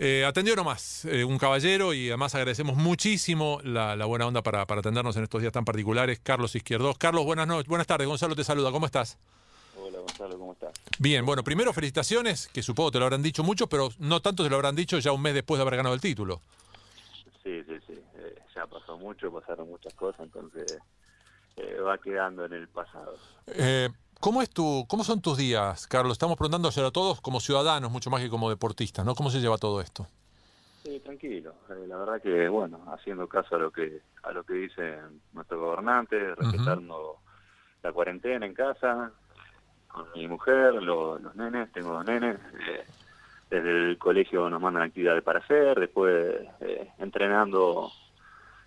Eh, atendió nomás eh, un caballero y además agradecemos muchísimo la, la buena onda para, para, atendernos en estos días tan particulares. Carlos Izquierdos. Carlos, buenas noches, buenas tardes. Gonzalo te saluda. ¿Cómo estás? Hola Gonzalo, ¿cómo estás? Bien, bueno, primero felicitaciones, que supongo te lo habrán dicho mucho, pero no tanto te lo habrán dicho ya un mes después de haber ganado el título. Sí, sí, sí. Eh, ya pasó mucho, pasaron muchas cosas, entonces va quedando en el pasado. Eh, ¿Cómo, es tu, ¿Cómo son tus días, Carlos? Estamos preguntando a todos como ciudadanos, mucho más que como deportistas, ¿no? ¿Cómo se lleva todo esto? Sí, tranquilo. Eh, la verdad que, bueno, haciendo caso a lo que a lo que dice nuestro gobernante, respetando la cuarentena en casa, con mi mujer, los nenes, tengo dos nenes. Eh, desde el colegio nos mandan actividades para hacer, después eh, entrenando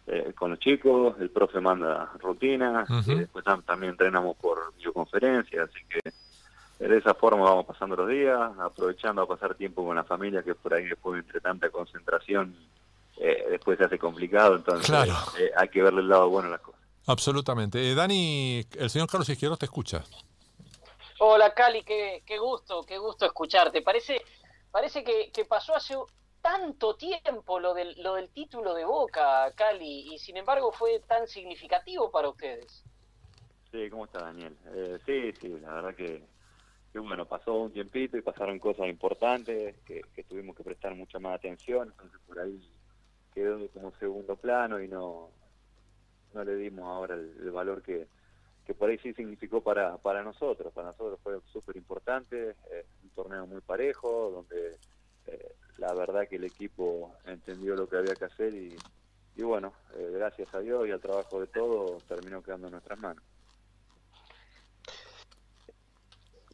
eh, con los chicos, el profe manda rutinas, y después también entrenamos por videoconferencia, así que de esa forma vamos pasando los días, aprovechando a pasar tiempo con la familia, que por ahí después entre tanta concentración eh, después se hace complicado, entonces eh, hay que verle el lado bueno a las cosas. Absolutamente. Dani, el señor Carlos Izquierdo te escucha. Hola Cali, qué, qué gusto, qué gusto escucharte. Parece, parece que, que pasó hace tanto tiempo lo del, lo del título de Boca, Cali, y sin embargo fue tan significativo para ustedes. Sí, ¿cómo está Daniel? Eh, sí, sí, la verdad que, bueno, pasó un tiempito y pasaron cosas importantes que, tuvimos que prestar mucha más atención, entonces por ahí quedó como segundo plano y no, no le dimos ahora el, valor que, que por ahí sí significó para, para nosotros. Para nosotros fue súper importante, eh, un torneo muy parejo, donde eh, la verdad que el equipo entendió lo que había que hacer y, y bueno, eh, gracias a Dios y al trabajo de todos terminó quedando en nuestras manos.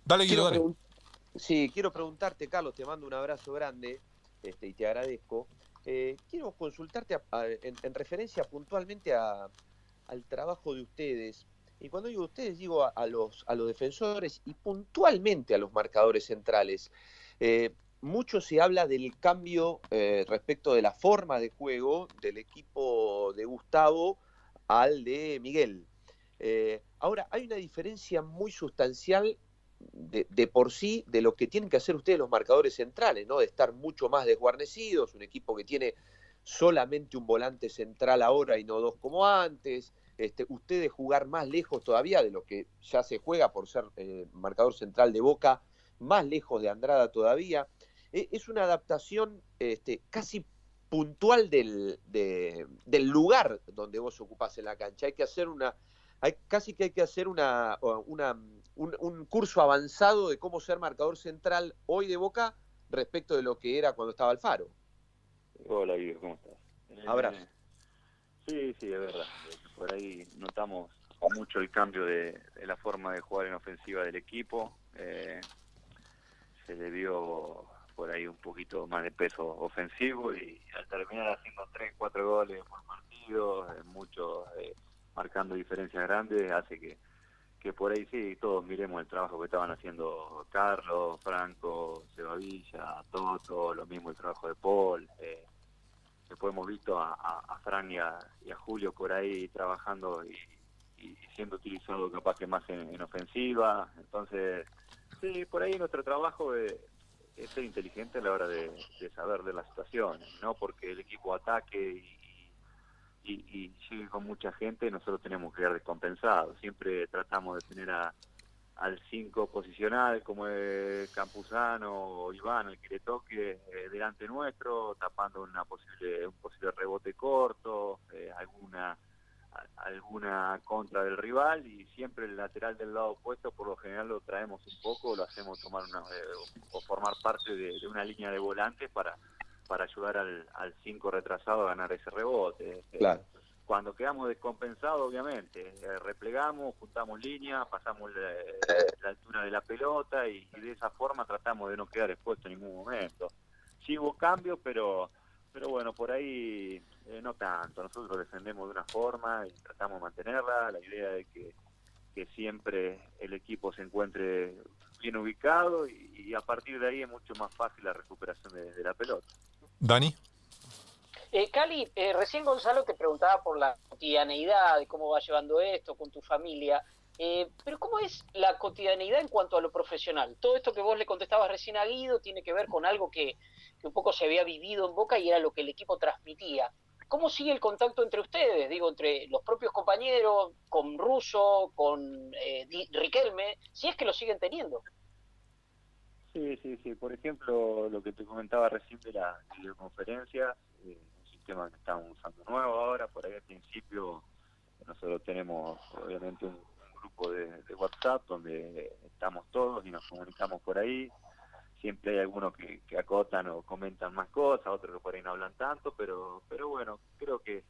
Dale, Guido, dale. Sí, quiero preguntarte, Carlos, te mando un abrazo grande este, y te agradezco. Eh, quiero consultarte en, referencia puntualmente a, al trabajo de ustedes. Y cuando digo ustedes, digo a, los, a los defensores y puntualmente a los marcadores centrales. Eh, mucho se habla del cambio eh, respecto de la forma de juego del equipo de Gustavo al de Miguel. Eh, ahora, hay una diferencia muy sustancial de, por sí de lo que tienen que hacer ustedes los marcadores centrales, ¿no? De estar mucho más desguarnecidos, un equipo que tiene solamente un volante central ahora y no dos como antes. Este, ustedes jugar más lejos todavía de lo que ya se juega por ser eh, marcador central de Boca, más lejos de Andrada todavía. E, es una adaptación este, casi puntual del, del lugar donde vos ocupás en la cancha. Hay que hacer una, hay, casi que hay que hacer una, una un, curso avanzado de cómo ser marcador central hoy de Boca respecto de lo que era cuando estaba Alfaro. Hola Guido, ¿cómo estás? Abrazo. Eh, sí, sí, es verdad. Por ahí notamos mucho el cambio de, la forma de jugar en ofensiva del equipo. Eh, se debió por ahí un poquito más de peso ofensivo y al terminar haciendo tres, cuatro goles por partido, eh, muchos eh, marcando diferencias grandes, hace que, que por ahí sí todos miremos el trabajo que estaban haciendo Carlos, Franco, Cebavilla, Toto, lo mismo el trabajo de Paul. Eh, después hemos visto a, a, Fran y a, Julio por ahí trabajando y, siendo utilizado capaz que más en, ofensiva. Entonces, sí, por ahí nuestro trabajo... Eh, es ser inteligente a la hora de, saber de las situaciones, no porque el equipo ataque y, y, llegue con mucha gente, nosotros tenemos que ir descompensados. Siempre tratamos de tener a, al 5 posicional, como es Campuzano o Iván, el que le toque eh, delante nuestro, tapando una posible, un posible rebote corto, eh, alguna alguna contra del rival y siempre el lateral del lado opuesto por lo general lo traemos un poco, lo hacemos tomar una, eh, o formar parte de, una línea de volantes para, para ayudar al 5 retrasado a ganar ese rebote. Claro. Cuando quedamos descompensados, obviamente, eh, replegamos, juntamos línea, pasamos la, altura de la pelota y, de esa forma tratamos de no quedar expuesto en ningún momento. Sí hubo cambios, pero pero bueno, por ahí eh, no tanto. Nosotros defendemos de una forma y tratamos de mantenerla. La idea de que, que siempre el equipo se encuentre bien ubicado y, a partir de ahí es mucho más fácil la recuperación de, la pelota. Dani. Eh, Cali, eh, recién Gonzalo te preguntaba por la cotidianeidad, de cómo va llevando esto con tu familia. Eh, pero ¿cómo es la cotidianeidad en cuanto a lo profesional? Todo esto que vos le contestabas recién a Guido tiene que ver con algo que, un poco se había vivido en Boca y era lo que el equipo transmitía. ¿Cómo sigue el contacto entre ustedes? Digo, entre los propios compañeros, con Russo, con eh, Riquelme, si es que lo siguen teniendo. Sí, sí, sí. Por ejemplo, lo que te comentaba recién de la videoconferencia, eh, un sistema que estamos usando nuevo ahora, por ahí al principio nosotros tenemos obviamente un, grupo de, WhatsApp donde estamos todos y nos comunicamos por ahí. Siempre hay algunos que, acotan o comentan más cosas, otros que por ahí no hablan tanto, pero, pero bueno, creo que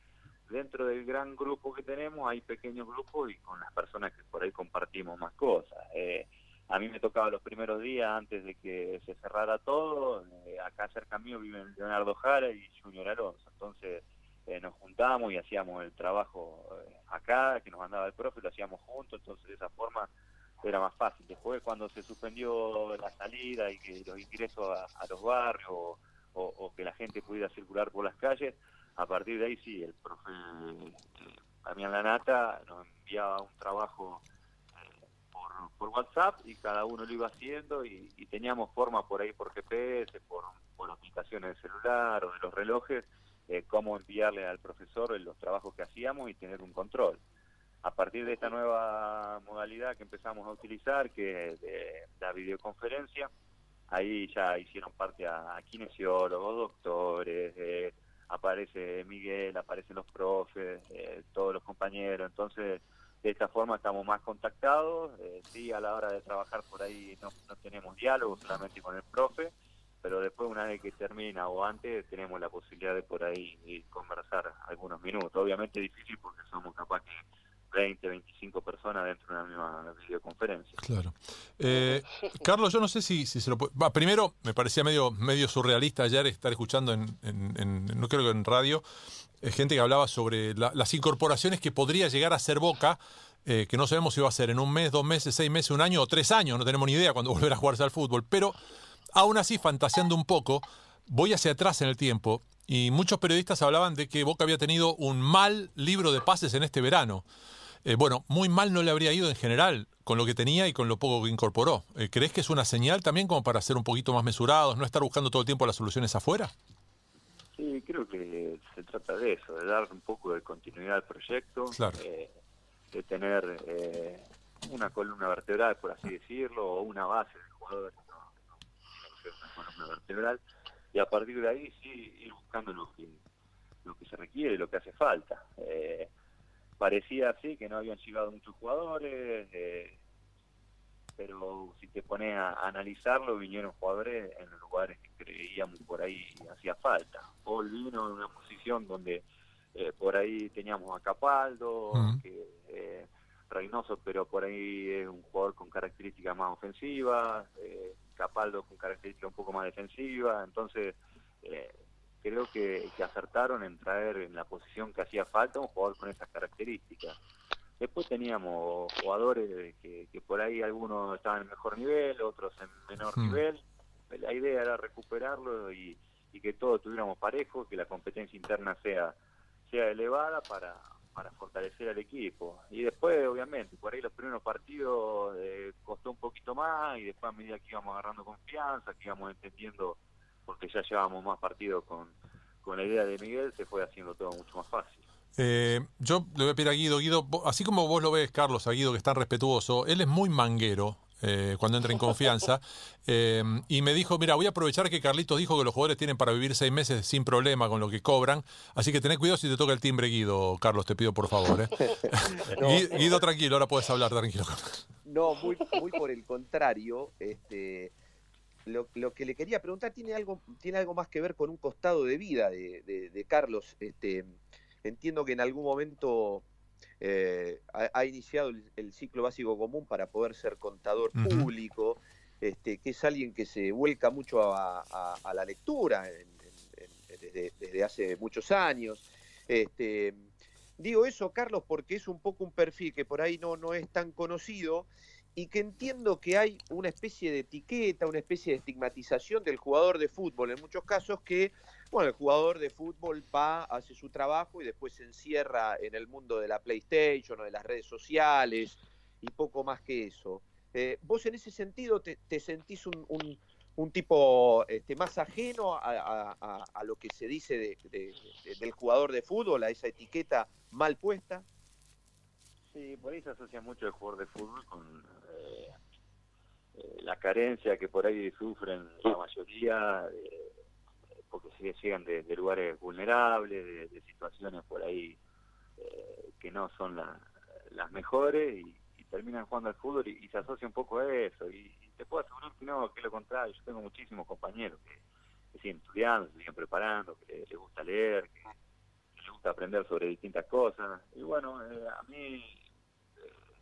dentro del gran grupo que tenemos hay pequeños grupos y con las personas que por ahí compartimos más cosas. Eh, a mí me tocaba los primeros días antes de que se cerrara todo, eh, acá cerca mío viven Leonardo Jara y Junior Alonso, entonces eh, nos juntábamos y hacíamos el trabajo eh, acá, que nos mandaba el profe, lo hacíamos juntos, entonces de esa forma era más fácil. Después cuando se suspendió la salida y que los ingresos a, los barrios o, que la gente pudiera circular por las calles, a partir de ahí sí, el profe eh, Damián Lanata nos enviaba un trabajo por, WhatsApp y cada uno lo iba haciendo y, teníamos forma por ahí por GPS, por, por aplicaciones de celular o de los relojes, eh, cómo enviarle al profesor los trabajos que hacíamos y tener un control. A partir de esta nueva modalidad que empezamos a utilizar, que es de la videoconferencia, ahí ya hicieron parte a, kinesiólogos, doctores, eh, aparece Miguel, aparecen los profes, eh, todos los compañeros, entonces de esta forma estamos más contactados, sí, a la hora de trabajar por ahí no, no tenemos diálogo solamente con el profe, pero después una vez que termina o antes tenemos la posibilidad de por ahí conversar algunos minutos. Obviamente difícil porque somos capaz que 20, 25 personas dentro de una misma videoconferencia. Claro. Eh, Carlos, yo no sé si, si se lo puede... primero, me parecía medio, medio surrealista ayer estar escuchando en, no creo que en radio, eh, gente que hablaba sobre las incorporaciones que podría llegar a ser Boca, eh, que no sabemos si va a ser en un mes, dos meses, seis meses, un año o tres años, no tenemos ni idea cuando volverá a jugarse al fútbol, pero Aún así, fantaseando un poco, voy hacia atrás en el tiempo y muchos periodistas hablaban de que Boca había tenido un mal libro de pases en este verano. Eh, bueno, muy mal no le habría ido en general con lo que tenía y con lo poco que incorporó. Eh, ¿Crees que es una señal también como para ser un poquito más mesurados, no estar buscando todo el tiempo las soluciones afuera? Sí, creo que se trata de eso, de dar un poco de continuidad al proyecto, eh, de tener una columna vertebral, por así decirlo, o una base de jugadores columna vertebral, y a partir de ahí sí ir buscando lo que, lo que se requiere, lo que hace falta. Eh, parecía así que no habían llegado muchos jugadores, eh, pero si te pones a, analizarlo, vinieron jugadores en los lugares que creíamos por ahí hacía falta. Paul vino en una posición donde eh, por ahí teníamos a Capaldo, que, Reynoso, pero por ahí es un jugador con características más ofensivas. Eh, Capaldo con característica un poco más defensiva, entonces eh, creo que, acertaron en traer en la posición que hacía falta un jugador con esas características. Después teníamos jugadores que, por ahí algunos estaban en mejor nivel, otros en menor hmm. nivel. La idea era recuperarlo y, y que todos tuviéramos parejo, que la competencia interna sea, sea elevada para, para fortalecer al equipo. Y después, obviamente, por ahí los primeros partidos eh, costó un poquito más y después a medida que íbamos agarrando confianza, que íbamos entendiendo, porque ya llevábamos más partidos con, con la idea de Miguel, se fue haciendo todo mucho más fácil. Eh, yo le voy a pedir a Guido, Guido, así como vos lo ves, Carlos, a Guido, que es tan respetuoso, él es muy manguero, eh, cuando entra en confianza. Eh, y me dijo, mira, voy a aprovechar que Carlitos dijo que los jugadores tienen para vivir seis meses sin problema con lo que cobran. Así que tenés cuidado si te toca el timbre, Guido, Carlos, te pido por favor. ¿eh? Guido, tranquilo, ahora puedes hablar, tranquilo. No, muy, muy por el contrario. Este, lo, que le quería preguntar tiene algo, tiene algo más que ver con un costado de vida de, de Carlos. Este, entiendo que en algún momento eh, ha, iniciado el, ciclo básico común para poder ser contador público, este, que es alguien que se vuelca mucho a, la lectura desde, hace muchos años. Este, digo eso, Carlos, porque es un poco un perfil que por ahí no, no es tan conocido y que entiendo que hay una especie de etiqueta, una especie de estigmatización del jugador de fútbol, en muchos casos que bueno, el jugador de fútbol va, hace su trabajo y después se encierra en el mundo de la PlayStation o de las redes sociales y poco más que eso. Eh, ¿Vos en ese sentido te, sentís un, un tipo este, más ajeno a, lo que se dice del jugador de fútbol, a esa etiqueta mal puesta. Sí, por ahí se asocia mucho el jugador de fútbol con eh, eh, la carencia que por ahí sufren la mayoría, eh, porque llegan de, lugares vulnerables, de, situaciones por ahí que no son las mejores y, terminan jugando al fútbol y, se asocia un poco a eso. Y, te puedo asegurar que no, que lo contrario. Yo tengo muchísimos compañeros que, siguen estudiando, siguen preparando, que les, gusta leer, que, les gusta aprender sobre distintas cosas. Y bueno, a mí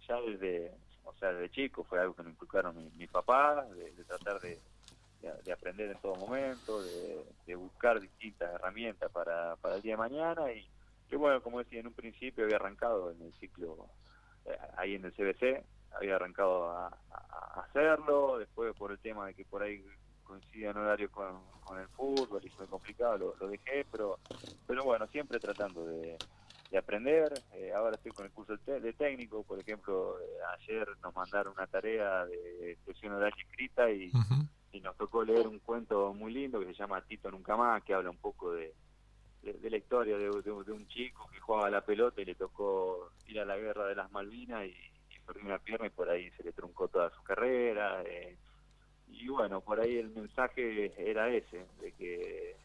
ya desde, o sea, desde chico fue algo que me inculcaron mi, mi papá, de, tratar de, de, aprender en todo momento, de, buscar distintas herramientas para, para el día de mañana. Y que bueno, como decía en un principio había arrancado en el ciclo eh, ahí en el CBC, había arrancado a, hacerlo, después por el tema de que por ahí coincidía en horario con, con el fútbol y fue complicado, lo, lo dejé, pero, pero bueno, siempre tratando de, de aprender. Eh, ahora estoy con el curso de, técnico, por ejemplo, eh, ayer nos mandaron una tarea de expresión oral escrita y, y, nos tocó leer un cuento muy lindo que se llama Tito Nunca Más, que habla un poco de, de, la historia de, un chico que jugaba a la pelota y le tocó ir a la guerra de las Malvinas y, y perdió una pierna y por ahí se le truncó toda su carrera. Eh, y bueno, por ahí el mensaje era ese, de que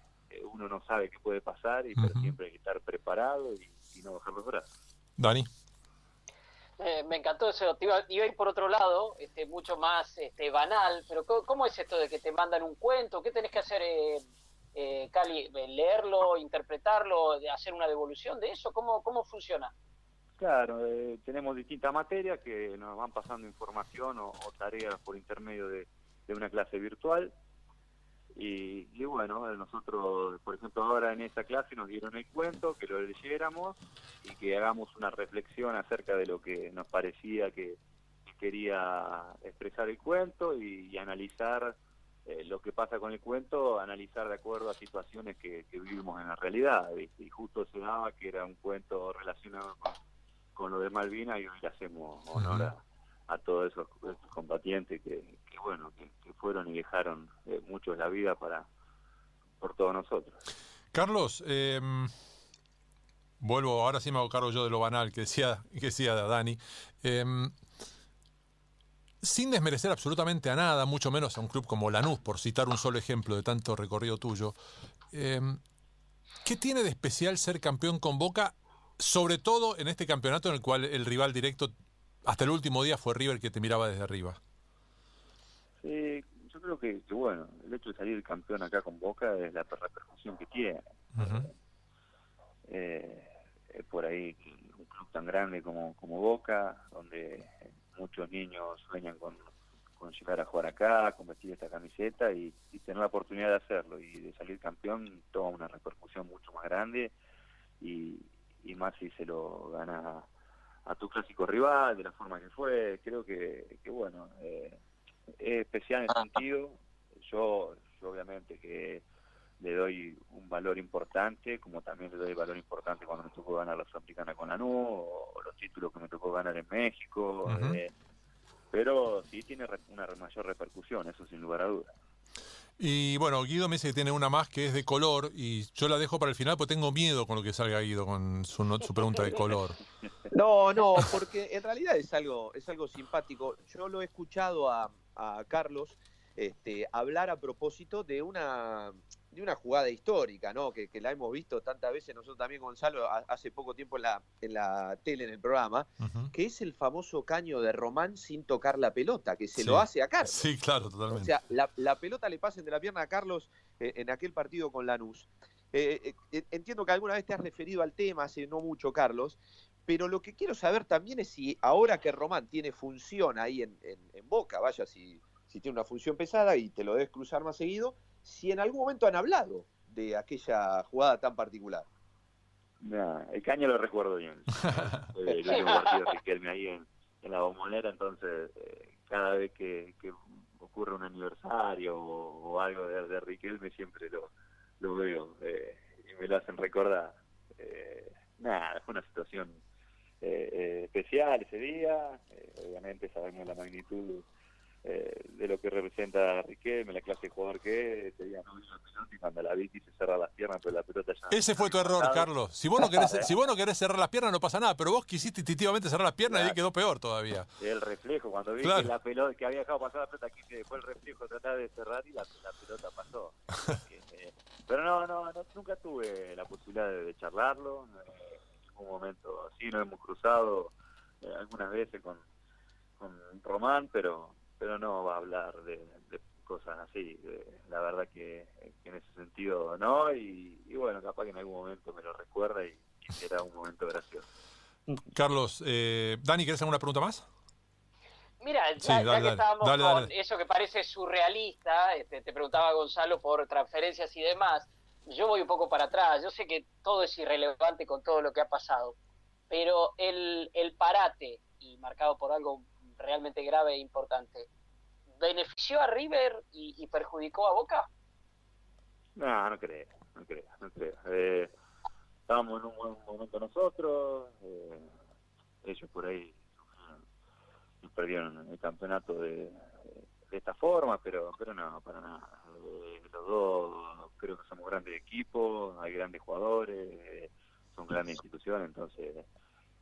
uno no sabe qué puede pasar y pero siempre hay que estar preparado y y no bajar los brazos. Dani. Eh, me encantó eso. Iba, a ir por otro lado, este, mucho más este, banal, pero ¿cómo, es esto de que te mandan un cuento? ¿Qué tenés que hacer, eh, eh Cali? ¿Leerlo, interpretarlo, hacer una devolución de eso? ¿Cómo, cómo funciona? Claro, eh, tenemos distintas materias que nos van pasando información o, tareas por intermedio de, de una clase virtual y, bueno, nosotros, por ejemplo, ahora en esa clase nos dieron el cuento, que lo leyéramos y que hagamos una reflexión acerca de lo que nos parecía que, quería expresar el cuento y, analizar eh, lo que pasa con el cuento, analizar de acuerdo a situaciones que, vivimos en la realidad. Y justo se daba que era un cuento relacionado con, lo de Malvina y hoy le hacemos honor a a todos esos, combatientes que, bueno, que, fueron y dejaron eh, mucho la vida para por todos nosotros. Carlos, em, vuelvo, ahora sí me hago cargo yo de lo banal que decía, que decía Dani. Em, sin desmerecer absolutamente a nada, mucho menos a un club como Lanús, por citar un solo ejemplo de tanto recorrido tuyo, em, ¿qué tiene de especial ser campeón con Boca, sobre todo en este campeonato en el cual el rival directo hasta el último día fue River que te miraba desde arriba. Sí, yo creo que, bueno, el hecho de salir campeón acá con Boca es la repercusión que tiene. Eh, por ahí un club tan grande como, como Boca, donde muchos niños sueñan con, con llegar a jugar acá, con vestir esta camiseta y, tener la oportunidad de hacerlo y de salir campeón toma una repercusión mucho más grande y, y más si se lo gana a tu clásico rival, de la forma que fue. Creo que, que bueno, eh, es especial en ese sentido. Yo, yo obviamente que le doy un valor importante, como también le doy valor importante cuando me tocó ganar la Sudamericana con la NU, o los títulos que me tocó ganar en México. Eh, pero sí tiene una mayor repercusión, eso sin lugar a dudas. Y bueno, Guido me dice que tiene una más que es de color y yo la dejo para el final porque tengo miedo con lo que salga Guido con su, su pregunta de color. No, no, porque en realidad es algo, es algo simpático. Yo lo he escuchado a, a Carlos este, hablar a propósito de una de una jugada histórica, ¿no? Que, la hemos visto tantas veces nosotros también, Gonzalo, hace poco tiempo en la, en la tele, en el programa, que es el famoso caño de Román sin tocar la pelota, que se lo hace a Carlos. Sí, claro, totalmente. O sea, la, pelota le pasen de la pierna a Carlos eh, en aquel partido con Lanús. Eh, eh, entiendo que alguna vez te has referido al tema, hace no mucho, Carlos, pero lo que quiero saber también es si ahora que Román tiene función ahí en, en Boca, vaya, si, si tiene una función pesada y te lo debes cruzar más seguido, si en algún momento han hablado de aquella jugada tan particular. el caño lo recuerdo bien. el último partido de Riquelme ahí en, la bombonera, entonces eh, cada vez que, ocurre un aniversario o, algo de, de, Riquelme siempre lo, lo veo eh, y me lo hacen recordar. Eh, nada, fue una situación especial ese día, obviamente sabemos la magnitud eh, de lo que representa Riquelme, la clase de jugador que es, ese día no vino la pelota y cuando la vi quise cerrar las piernas, pero la pelota ya... Ese fue tu error, Carlos. Si vos, no querés, si vos no querés cerrar las piernas no pasa nada, pero vos quisiste instintivamente cerrar las piernas y ahí quedó peor todavía. El reflejo, cuando vi que la pelota, que había dejado pasar la pelota, quise después el reflejo tratar de cerrar y la, la pelota pasó. Eh, pero no, no, nunca tuve la posibilidad de, charlarlo, eh, ningún momento así, nos hemos cruzado eh, algunas veces con, con Román, pero pero no va a hablar de, cosas así. la verdad que, en ese sentido no, y, bueno, capaz que en algún momento me lo recuerda y, será un momento gracioso. Carlos, eh, Dani, ¿querés alguna pregunta más? Mira, ya, que estábamos con eso que parece surrealista, este, te preguntaba Gonzalo por transferencias y demás, yo voy un poco para atrás, yo sé que todo es irrelevante con todo lo que ha pasado, pero el, el parate, y marcado por algo realmente grave e importante, ¿benefició a River y, perjudicó a Boca? No, no creo, no creo, no creo. Eh, estábamos en un buen momento nosotros, eh, ellos por ahí perdieron el campeonato de, esta forma, pero pero no, para nada. Eh, los dos creo que somos grandes equipos, hay grandes jugadores, son grandes instituciones, entonces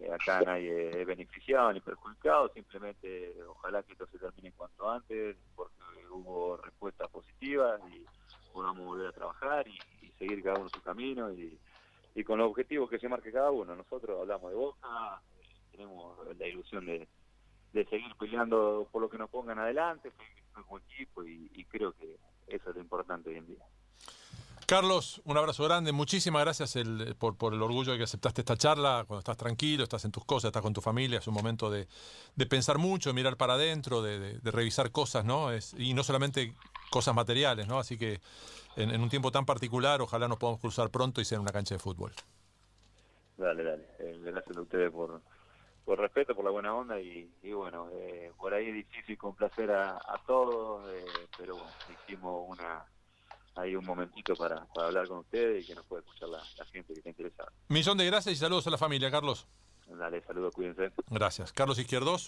acá nadie es beneficiado ni perjudicado, simplemente ojalá que esto se termine cuanto antes, porque hubo respuestas positivas y podamos volver a trabajar y, seguir cada uno su camino y, con los objetivos que se marque cada uno. Nosotros hablamos de Boca, tenemos la ilusión de, seguir peleando por lo que nos pongan adelante, como equipo y, y creo que eso es lo importante hoy en día. Carlos, un abrazo grande. Muchísimas gracias por, el orgullo de que aceptaste esta charla. Cuando estás tranquilo, estás en tus cosas, estás con tu familia. Es un momento de, pensar mucho, de mirar para adentro, de, revisar cosas, ¿no? y no solamente cosas materiales, ¿no? Así que en, un tiempo tan particular, ojalá nos podamos cruzar pronto y ser en una cancha de fútbol. Dale, dale. Eh, gracias a ustedes por, por respeto, por la buena onda y, bueno, eh, por ahí es difícil complacer a, a todos, eh, pero bueno, hicimos una hay un momentito para, hablar con ustedes y que nos pueda escuchar la, gente que está interesada. Millón de gracias y saludos a la familia, Carlos. Dale, saludos, cuídense. Gracias. Carlos Izquierdos.